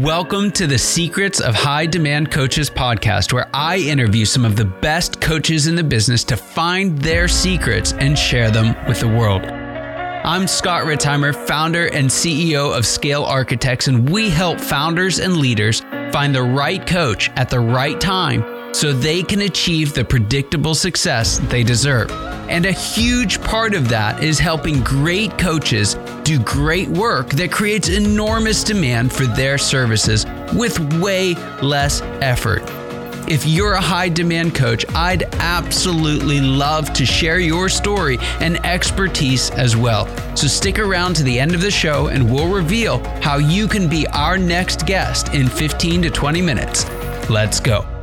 Welcome to the Secrets of High Demand Coaches podcast, where I interview some of the best coaches in the business to find their secrets and share them with the world. I'm Scott Ritzheimer, founder and CEO of Scale Architects, and we help founders and leaders find the right coach at the right time so they can achieve the predictable success they deserve. And a huge part of that is helping great coaches do great work that creates enormous demand for their services with way less effort. If you're a high demand coach, I'd absolutely love to share your story and expertise as well. So stick around to the end of the show and we'll reveal how you can be our next guest in 15 to 20 minutes. Let's go.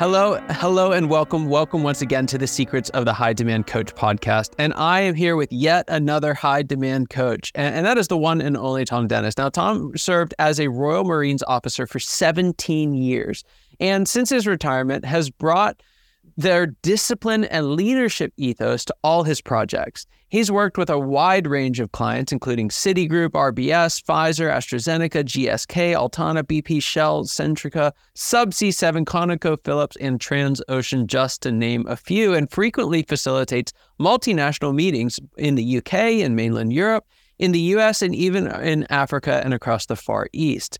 Hello, hello, and welcome. Welcome once again to the Secrets of the High Demand Coach podcast. And I am here with yet another high demand coach, and, and, that is the one and only Thom Dennis. Now, Thom served as a Royal Marines officer for 17 years, and since his retirement, has brought their discipline and leadership ethos to all his projects. He's worked with a wide range of clients, including Citigroup, RBS, Pfizer, AstraZeneca, GSK, Altana, BP, Shell, Centrica, Subsea 7, ConocoPhillips, and Transocean, just to name a few, and frequently facilitates multinational meetings in the UK and mainland Europe, in the US, and even in Africa and across the Far East.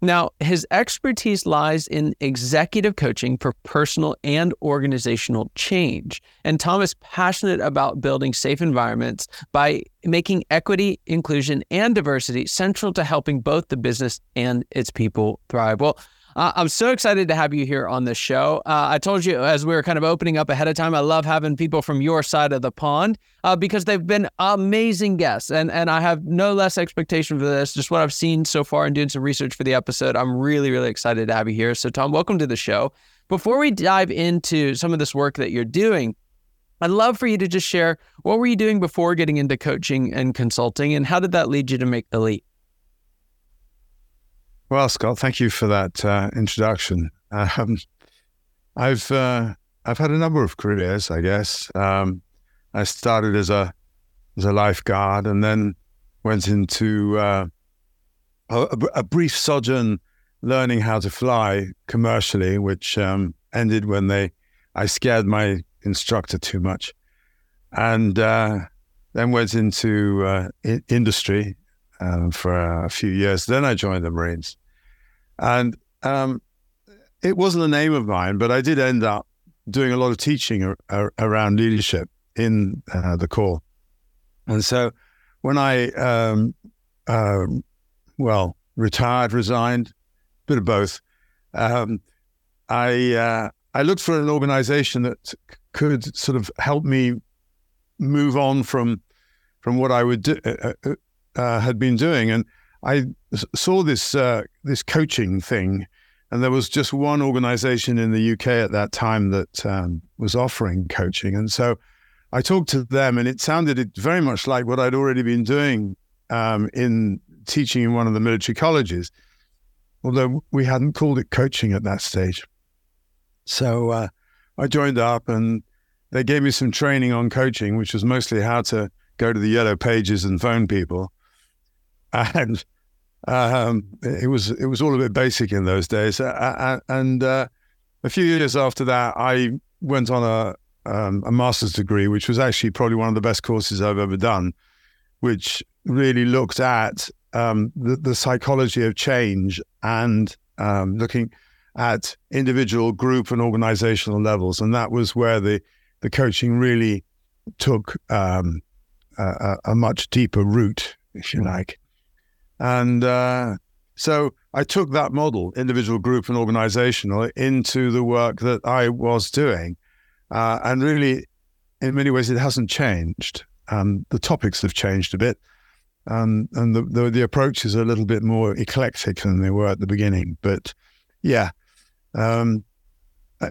Now, his expertise lies in executive coaching for personal and organizational change. And Thom is passionate about building safe environments by making equity, inclusion, and diversity central to helping both the business and its people thrive. Well, uh, I'm so excited to have you here on the show. Uh, I told you as we were kind of opening up ahead of time, I love having people from your side of the pond uh, because they've been amazing guests, and and I have no less expectation for this. Just what I've seen so far and doing some research for the episode, I'm really really excited to have you here. So Thom, welcome to the show. Before we dive into some of this work that you're doing, I'd love for you to just share what were you doing before getting into coaching and consulting, and how did that lead you to make the leap? Well, Scott, thank you for that uh, introduction. Um, I've uh, I've had a number of careers, I guess. Um, I started as a as a lifeguard, and then went into uh, a, a, brief sojourn learning how to fly commercially, which um, ended when they I scared my instructor too much, and uh, then went into uh, industry um, for a few years. Then I joined the Marines, and um, it wasn't a name of mine, but I did end up doing a lot of teaching ar- ar- around leadership in uh, the Corps. And so when I, um, uh, well, retired, resigned, bit of both, um, I uh, I looked for an organization that could sort of help me move on from from what I would do, uh, uh, had been doing, and I saw this uh, this coaching thing, and there was just one organization in the UK at that time that um, was offering coaching, and so I talked to them, and it sounded very much like what I'd already been doing um, in teaching in one of the military colleges, although we hadn't called it coaching at that stage. So uh, I joined up, and they gave me some training on coaching, which was mostly how to go to the yellow pages and phone people and um, it was it was all a bit basic in those days. And uh, a few years after that, I went on a um, a master's degree, which was actually probably one of the best courses I've ever done, which really looked at um, the, the, psychology of change and um, looking at individual, group, and organizational levels. And that was where the the coaching really took um, a, a, much deeper root, if you like. And uh, so I took that model, individual, group, and organizational, into the work that I was doing. Uh, and really, in many ways, it hasn't changed. Um, the topics have changed a bit. Um, and the, the, the approaches are a little bit more eclectic than they were at the beginning. But yeah, um, I,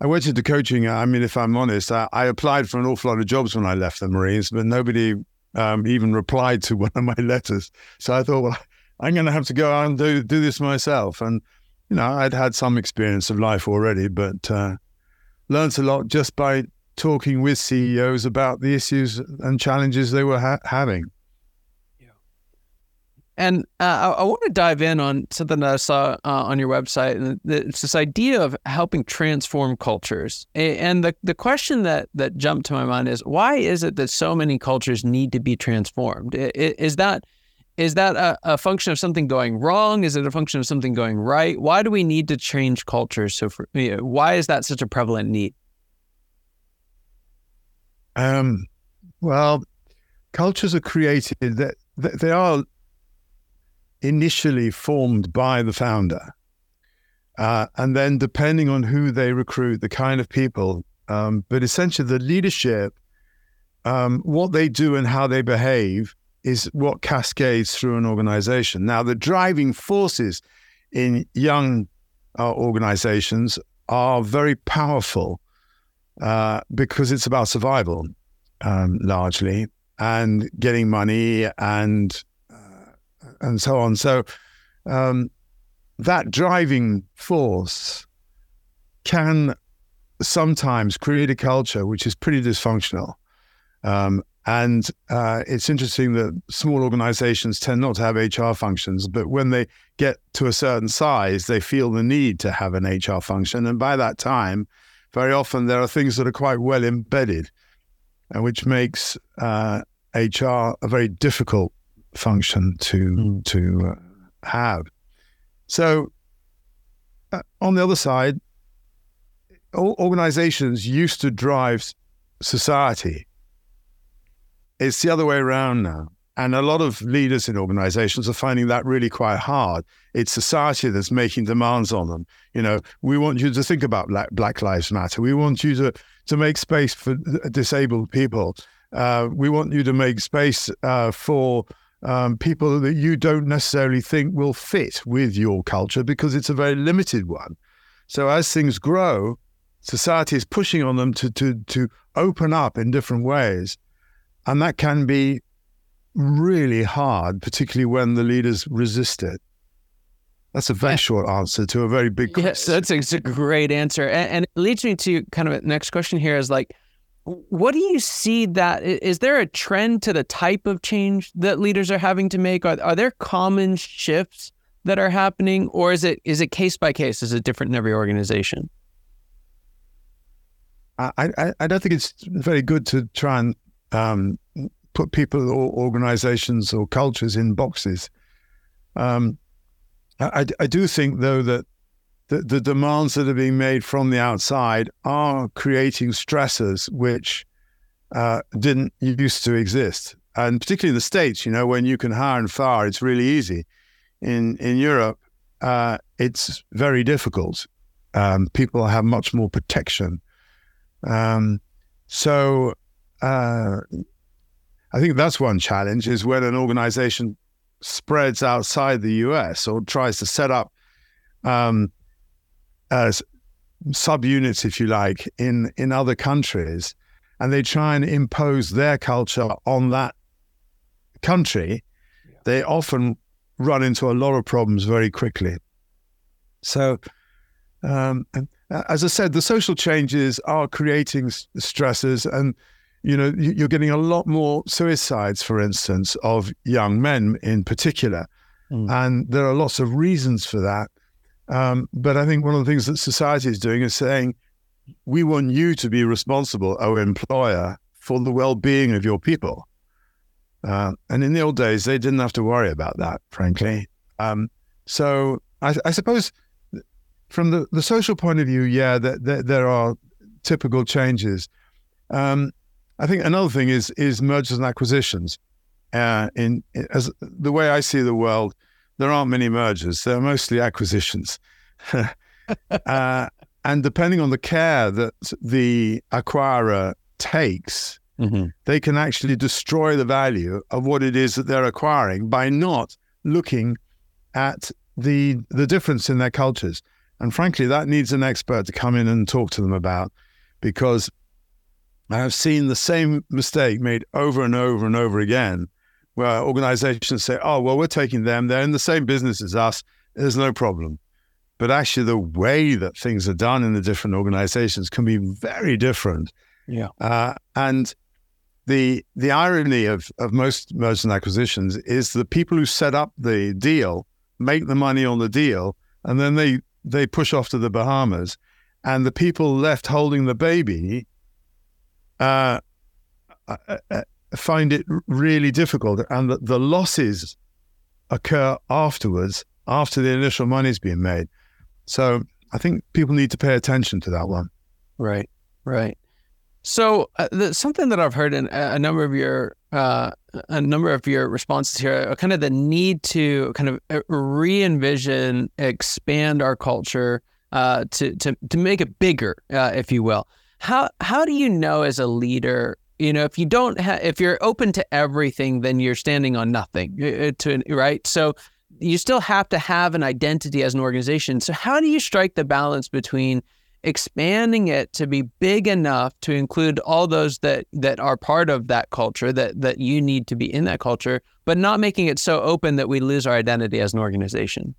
I, went into coaching. I mean, if I'm honest, I, I, applied for an awful lot of jobs when I left the Marines, but nobody um, even replied to one of my letters. So I thought, well, I'm going to have to go out and do do this myself. And you know, I'd had some experience of life already, but uh, learned a lot just by talking with CEOs about the issues and challenges they were ha- having. And uh, I, I, want to dive in on something that I saw uh, on your website, and it's this idea of helping transform cultures. And the, the question that that jumped to my mind is, why is it that so many cultures need to be transformed? Is that is that a, a function of something going wrong? Is it a function of something going right? Why do we need to change cultures? So, for, you know, why is that such a prevalent need? Um, well, cultures are created that they are initially formed by the founder. Uh, and then, depending on who they recruit, the kind of people, um, but essentially the leadership, um, what they do and how they behave is what cascades through an organization. Now, the driving forces in young uh, organizations are very powerful uh, because it's about survival um, largely and getting money and and so on. So um, that driving force can sometimes create a culture which is pretty dysfunctional. Um, and uh, it's interesting that small organizations tend not to have HR functions, but when they get to a certain size, they feel the need to have an HR function. And by that time, very often there are things that are quite well embedded, and which makes uh, HR a very difficult function to mm. to uh, have. So, uh, on the other side, organizations used to drive society. It's the other way around now. And a lot of leaders in organizations are finding that really quite hard. It's society that's making demands on them. You know, we want you to think about Black, Black Lives Matter. We want you to, to make space for disabled people. Uh, we want you to make space uh, for um, people that you don't necessarily think will fit with your culture because it's a very limited one. So as things grow, society is pushing on them to to to open up in different ways, and that can be really hard, particularly when the leaders resist it. That's a very short answer to a very big question. Yes, that's a, a great answer, and, and it leads me to kind of a next question here is like what do you see that is there a trend to the type of change that leaders are having to make? Are, are there common shifts that are happening, or is it is it case by case? Is it different in every organization? I, I, I don't think it's very good to try and um, put people or organizations or cultures in boxes. Um, I, I do think, though, that the, the demands that are being made from the outside are creating stressors which uh, didn't used to exist. And particularly in the States, you know, when you can hire and fire, it's really easy. In, in Europe, uh, it's very difficult. Um, people have much more protection. Um, so uh, I think that's one challenge is when an organization spreads outside the US or tries to set up um, as subunits, if you like, in in other countries, and they try and impose their culture on that country, yeah. they often run into a lot of problems very quickly. So, um, as I said, the social changes are creating stresses, and you know you're getting a lot more suicides, for instance, of young men in particular, mm. and there are lots of reasons for that. Um, but I think one of the things that society is doing is saying, we want you to be responsible, our employer, for the well being of your people. Uh, and in the old days, they didn't have to worry about that, frankly. Um, so I, I, suppose from the, the social point of view, yeah, that, that there are typical changes. Um, I think another thing is is mergers and acquisitions. Uh, in, as the way I see the world, there aren't many mergers. They're mostly acquisitions. uh, and depending on the care that the acquirer takes, mm-hmm. they can actually destroy the value of what it is that they're acquiring by not looking at the the difference in their cultures. And frankly, that needs an expert to come in and talk to them about because I have seen the same mistake made over and over and over again where organizations say, oh, well, we're taking them. They're in the same business as us. There's no problem. But actually, the way that things are done in the different organizations can be very different. Yeah. Uh, and the the irony of, of most mergers and acquisitions is the people who set up the deal make the money on the deal and then they they push off to the Bahamas and the people left holding the baby uh, uh, uh find it really difficult, and that the losses occur afterwards, after the initial money's been made. So I think people need to pay attention to that one. Right, right. So uh, the, something that I've heard in a, a number of your uh, a number of your responses here, are kind of the need to kind of uh, re-envision, expand our culture uh, to to to make it bigger, uh, if you will. How how do you know as a leader you know if you don't if you're open to everything then you're standing on nothing uh, uh, to right so you still have to have an identity as an organization so how do you strike the balance between expanding it to be big enough to include all those that that are part of that culture that that you need to be in that culture but not making it so open that we lose our identity as an organization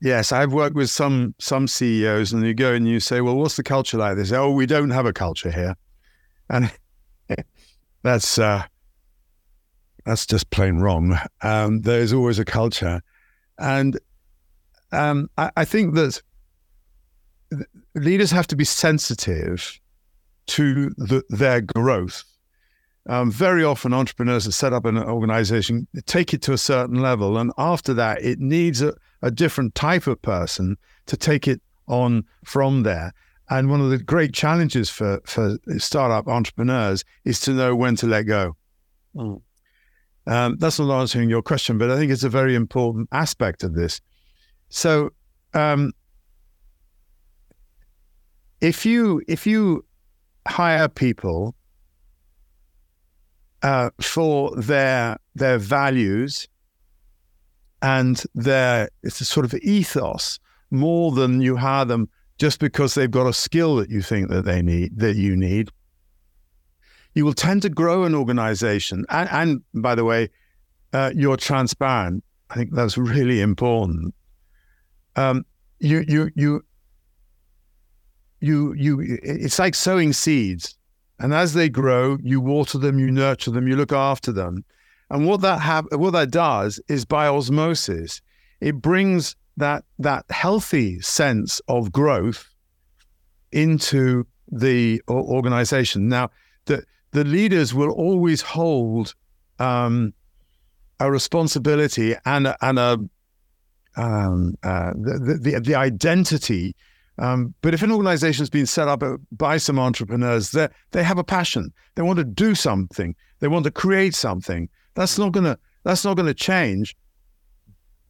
Yes, I've worked with some some CEOs, and you go and you say, "Well, what's the culture like?" They say, "Oh, we don't have a culture here." And that's uh, that's just plain wrong. Um, there's always a culture, and um, I, I, think that leaders have to be sensitive to the, their growth. Um, very often, entrepreneurs have set up an organization, take it to a certain level, and after that, it needs a, a different type of person to take it on from there. And one of the great challenges for, for startup entrepreneurs is to know when to let go. Mm. Um, that's not answering your question, but I think it's a very important aspect of this. So, um, if you if you hire people uh, for their their values and their it's a sort of ethos more than you hire them just because they've got a skill that you think that they need that you need you will tend to grow an organization. And, and by the way uh, you're transparent. I think that's really important. Um, you you you you you it's like sowing seeds. And as they grow you water them you nurture them you look after them. And what that have what that does is by osmosis it brings that that healthy sense of growth into the organization. Now, the the leaders will always hold um, a responsibility and and a um, uh, the, the, the identity. Um, but if an organization has been set up by some entrepreneurs, they they have a passion. They want to do something. They want to create something. That's not gonna that's not gonna change.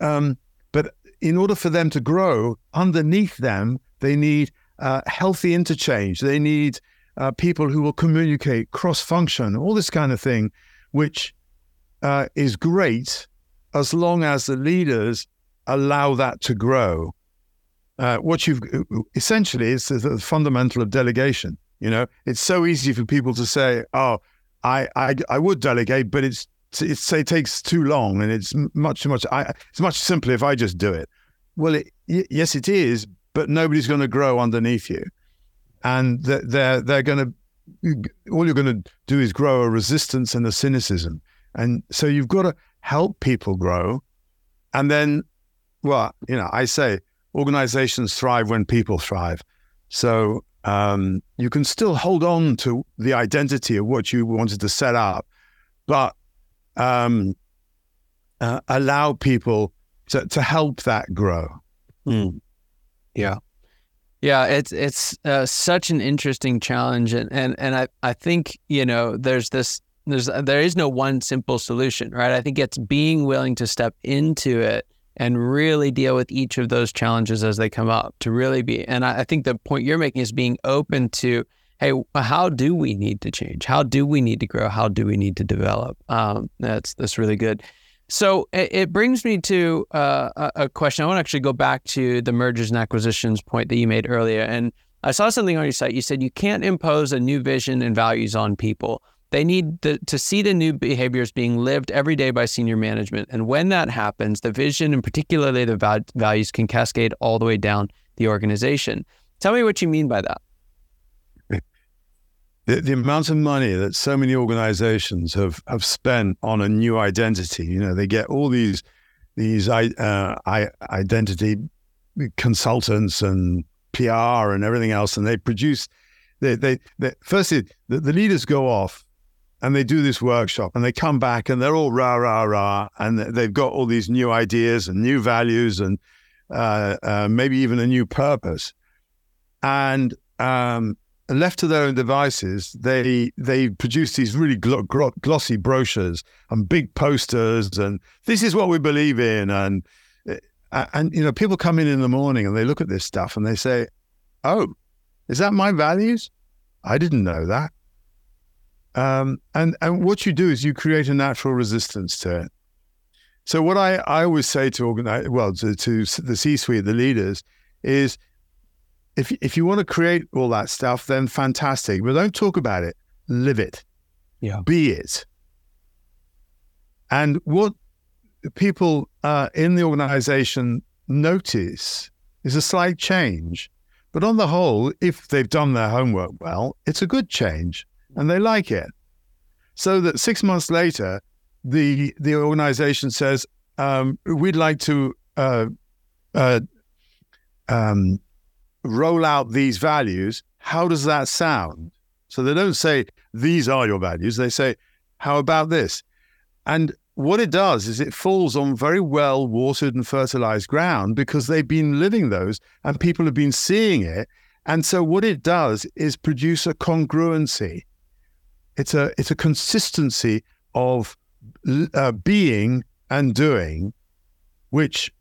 Um, but in order for them to grow, underneath them, they need uh, healthy interchange. They need uh, people who will communicate, cross function, all this kind of thing, which uh, is great as long as the leaders allow that to grow. Uh, what you've essentially is the fundamental of delegation. You know, it's so easy for people to say, "Oh, I I, I would delegate, but it's it's, it takes too long and it's much much I, it's much simpler if I just do it. Well, it, yes, it is, but nobody's going to grow underneath you, and they're they're going to all you're going to do is grow a resistance and a cynicism, and so you've got to help people grow, and then, well, you know, I say organizations thrive when people thrive, so um, you can still hold on to the identity of what you wanted to set up, but um, uh, allow people to, to help that grow. Mm. Yeah. Yeah, it's it's uh, such an interesting challenge, and and and I I think you know there's this there's there is no one simple solution, right? I think it's being willing to step into it and really deal with each of those challenges as they come up to really be. And I, I think the point you're making is being open to hey, how do we need to change? How do we need to grow? How do we need to develop? Um, that's that's really good. So it, it brings me to uh, a question. I want to actually go back to the mergers and acquisitions point that you made earlier. And I saw something on your site. You said you can't impose a new vision and values on people. They need the, to see the new behaviors being lived every day by senior management. And when that happens, the vision and particularly the val- values can cascade all the way down the organization. Tell me what you mean by that. The, the amount of money that so many organizations have, have spent on a new identity, you know, they get all these these uh, identity consultants and PR and everything else, and they produce. They they, they firstly the, the leaders go off and they do this workshop and they come back and they're all rah rah rah and they've got all these new ideas and new values and uh, uh, maybe even a new purpose and um, left to their own devices they they produce these really gl- gl- glossy brochures and big posters and this is what we believe in and and you know, people come in in the morning and they look at this stuff and they say, "Oh, is that my values? I didn't know that." Um, and and what you do is you create a natural resistance to it. So what I, I always say to organize, well, to, to the C-suite, the leaders, is if if you want to create all that stuff, then fantastic. But don't talk about it. Live it. Yeah. Be it. And what people uh, in the organization notice is a slight change. But on the whole, if they've done their homework well, it's a good change and they like it. So that six months later, the the organization says, um, we'd like to uh, uh, um, roll out these values. How does that sound? So they don't say, these are your values. They say, how about this? And what it does is it falls on very well watered and fertilized ground because they've been living those and people have been seeing it. And so what it does is produce a congruency. It's a it's a consistency of uh, being and doing, which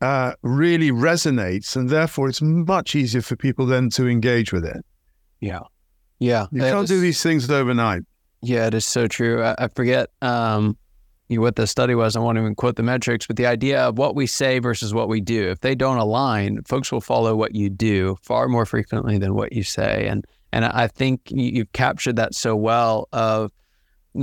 uh, really resonates, and therefore it's much easier for people then to engage with it. Yeah, yeah. You can't do these things overnight. Yeah, it is so true. I, I forget. Um, you know, what the study was. I won't even quote the metrics, but the idea of what we say versus what we do. If they don't align, folks will follow what you do far more frequently than what you say. And and I think you've captured that so well. Of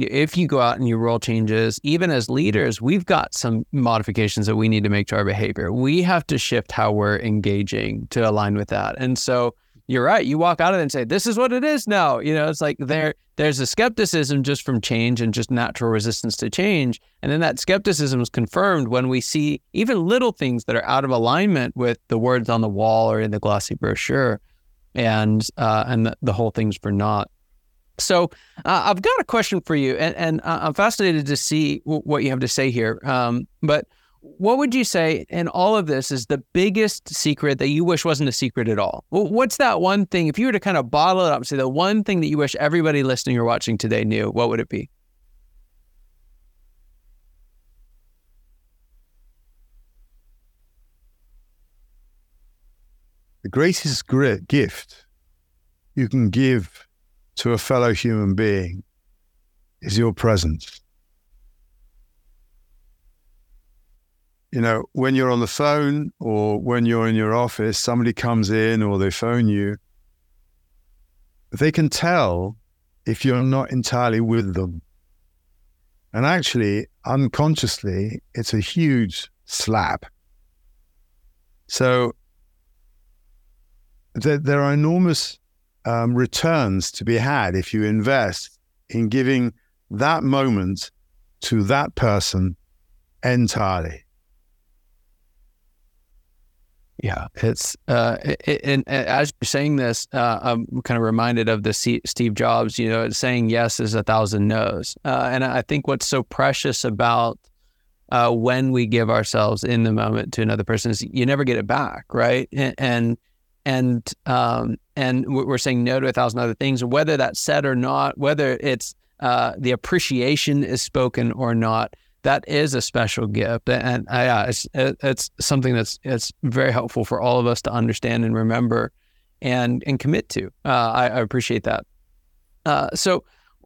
if you go out and you roll changes, even as leaders, we've got some modifications that we need to make to our behavior. We have to shift how we're engaging to align with that. And so you're right. You walk out of it and say, "This is what it is now." You know, it's like there there's a skepticism just from change and just natural resistance to change, and then that skepticism is confirmed when we see even little things that are out of alignment with the words on the wall or in the glossy brochure, and uh, and the, the whole thing's for naught. So uh, I've got a question for you, and, and uh, I'm fascinated to see w- what you have to say here. Um, but what would you say in all of this is the biggest secret that you wish wasn't a secret at all? What's that one thing? If you were to kind of bottle it up and say the one thing that you wish everybody listening or watching today knew, what would it be? The greatest gift you can give to a fellow human being is your presence. you know, when you're on the phone or when you're in your office, somebody comes in or they phone you, they can tell if you're not entirely with them. And actually, unconsciously, it's a huge slap. So there, there are enormous um, returns to be had if you invest in giving that moment to that person entirely. Yeah, it's uh, it, and as you're saying this, uh, I'm kind of reminded of the C- Steve Jobs. You know, saying yes is a thousand no's, uh, and I think what's so precious about uh, when we give ourselves in the moment to another person is you never get it back, right? And and and, um, and we're saying no to a thousand other things, whether that's said or not, whether it's uh, the appreciation is spoken or not that is a special gift, and uh, yeah, it's it's something that's it's very helpful for all of us to understand and remember, and and commit to. Uh, I, I, appreciate that. Uh, so.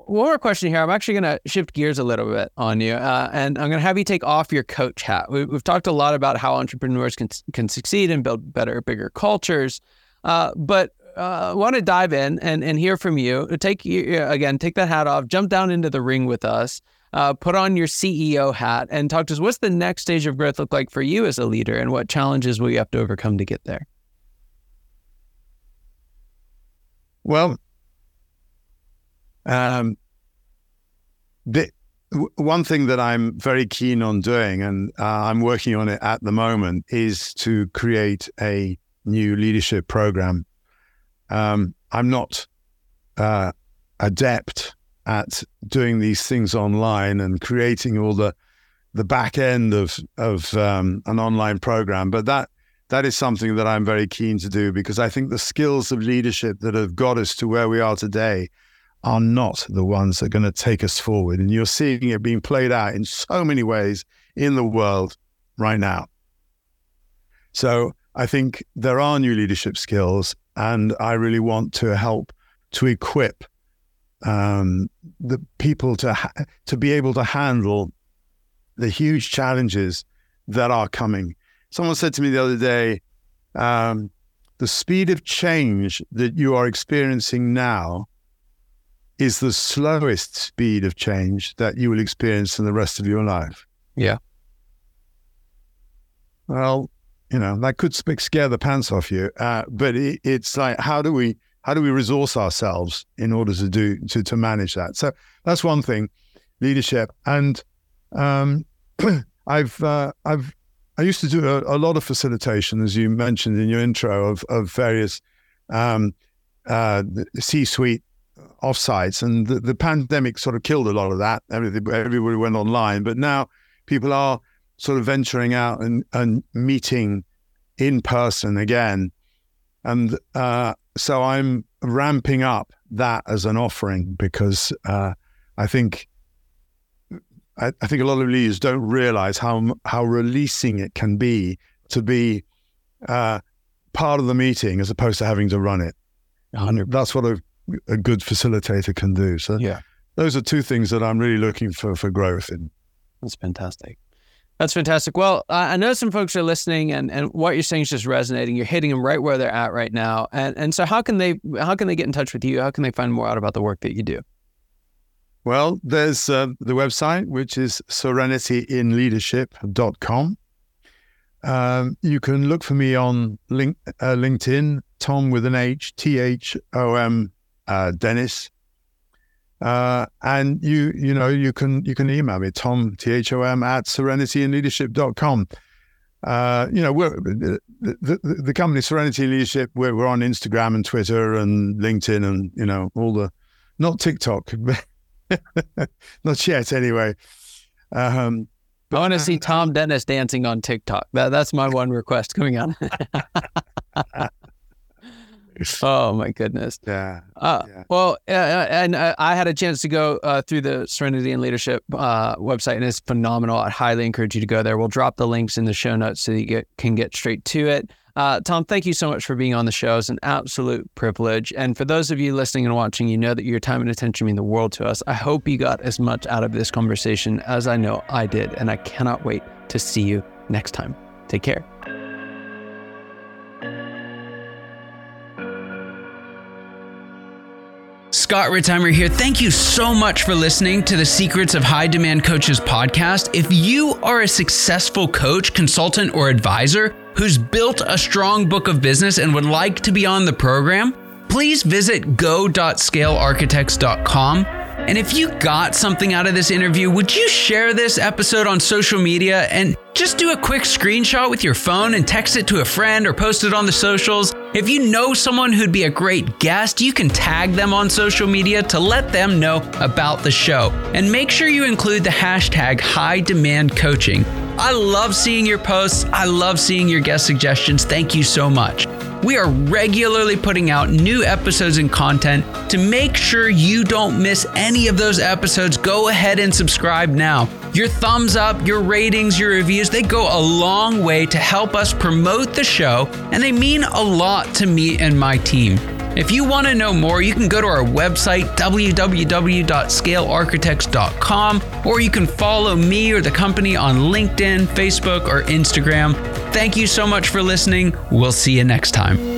One more question here. I'm actually going to shift gears a little bit on you, uh, and I'm going to have you take off your coach hat. We, have talked a lot about how entrepreneurs can can succeed and build better, bigger cultures, uh, but uh, want to dive in and, and hear from you. Take again, take that hat off, jump down into the ring with us, uh, put on your CEO hat, and talk to us. What's the next stage of growth look like for you as a leader, and what challenges will you have to overcome to get there? Well, um, the, one thing that I'm very keen on doing, and uh, I'm working on it at the moment, is to create a new leadership program. Um, I'm not uh, adept at doing these things online and creating all the the back end of of um, an online program, but that that is something that I'm very keen to do because I think the skills of leadership that have got us to where we are today are not the ones that are going to take us forward. And you're seeing it being played out in so many ways in the world right now. So I think there are new leadership skills, and I really want to help to equip um, the people to ha- to be able to handle the huge challenges that are coming. Someone said to me the other day, um, the speed of change that you are experiencing now is the slowest speed of change that you will experience in the rest of your life. Yeah. Well, you know that could scare the pants off you, uh, but it, it's like how do we how do we resource ourselves in order to do to to manage that? So that's one thing, leadership, and um, I've uh, I've I used to do a, a, lot of facilitation, as you mentioned in your intro, of of various um, uh, C-suite offsites, and the, the, pandemic sort of killed a lot of that. Everybody, everybody went online, but now people are sort of venturing out and, and meeting in person again. And uh, so I'm ramping up that as an offering because uh, I think I, I, think a lot of leaders don't realize how how releasing it can be to be uh, part of the meeting as opposed to having to run it. 100 That's what a a good facilitator can do. So yeah, those are two things that I'm really looking for for growth in. That's fantastic. That's fantastic. Well, I know some folks are listening, and, and what you're saying is just resonating. You're hitting them right where they're at right now. And and so, how can they how can they get in touch with you? How can they find more out about the work that you do? Well, there's uh, the website, which is serenityinleadership.com. Um, you can look for me on link, uh, LinkedIn, Tom with an H, T H O M uh, Dennis. Uh, and you, you know, you can you can email me, Tom T H O M at serenityinleadership.com. Uh, you know, we're the, the, the company Serenity Leadership. We're, we're on Instagram and Twitter and LinkedIn and you know all the not TikTok, not yet anyway. Um, I want to see Thom Dennis dancing on TikTok. That, that's my one request coming on. oh my goodness. Yeah. Uh, yeah. Well, uh, and uh, I had a chance to go uh, through the Serenity and Leadership uh, website, and it's phenomenal. I highly encourage you to go there. We'll drop the links in the show notes so you get, can get straight to it. Uh, Thom, thank you so much for being on the show. It's an absolute privilege. And for those of you listening and watching, you know that your time and attention mean the world to us. I hope you got as much out of this conversation as I know I did. And I cannot wait to see you next time. Take care. Scott Ritzheimer here. Thank you so much for listening to the Secrets of High Demand Coaches podcast. If you are a successful coach, consultant, or advisor who's built a strong book of business and would like to be on the program, please visit go.scalearchitects.com and if you got something out of this interview, would you share this episode on social media and just do a quick screenshot with your phone and text it to a friend or post it on the socials? If you know someone who'd be a great guest, you can tag them on social media to let them know about the show. And make sure you include the hashtag high demand coaching. I love seeing your posts. I love seeing your guest suggestions. Thank you so much. We are regularly putting out new episodes and content. To make sure you don't miss any of those episodes, go ahead and subscribe now. Your thumbs up, your ratings, your reviews, they go a long way to help us promote the show, and they mean a lot to me and my team. If you want to know more, you can go to our website, www.scalearchitects.com, or you can follow me or the company on LinkedIn, Facebook, or Instagram. Thank you so much for listening. We'll see you next time.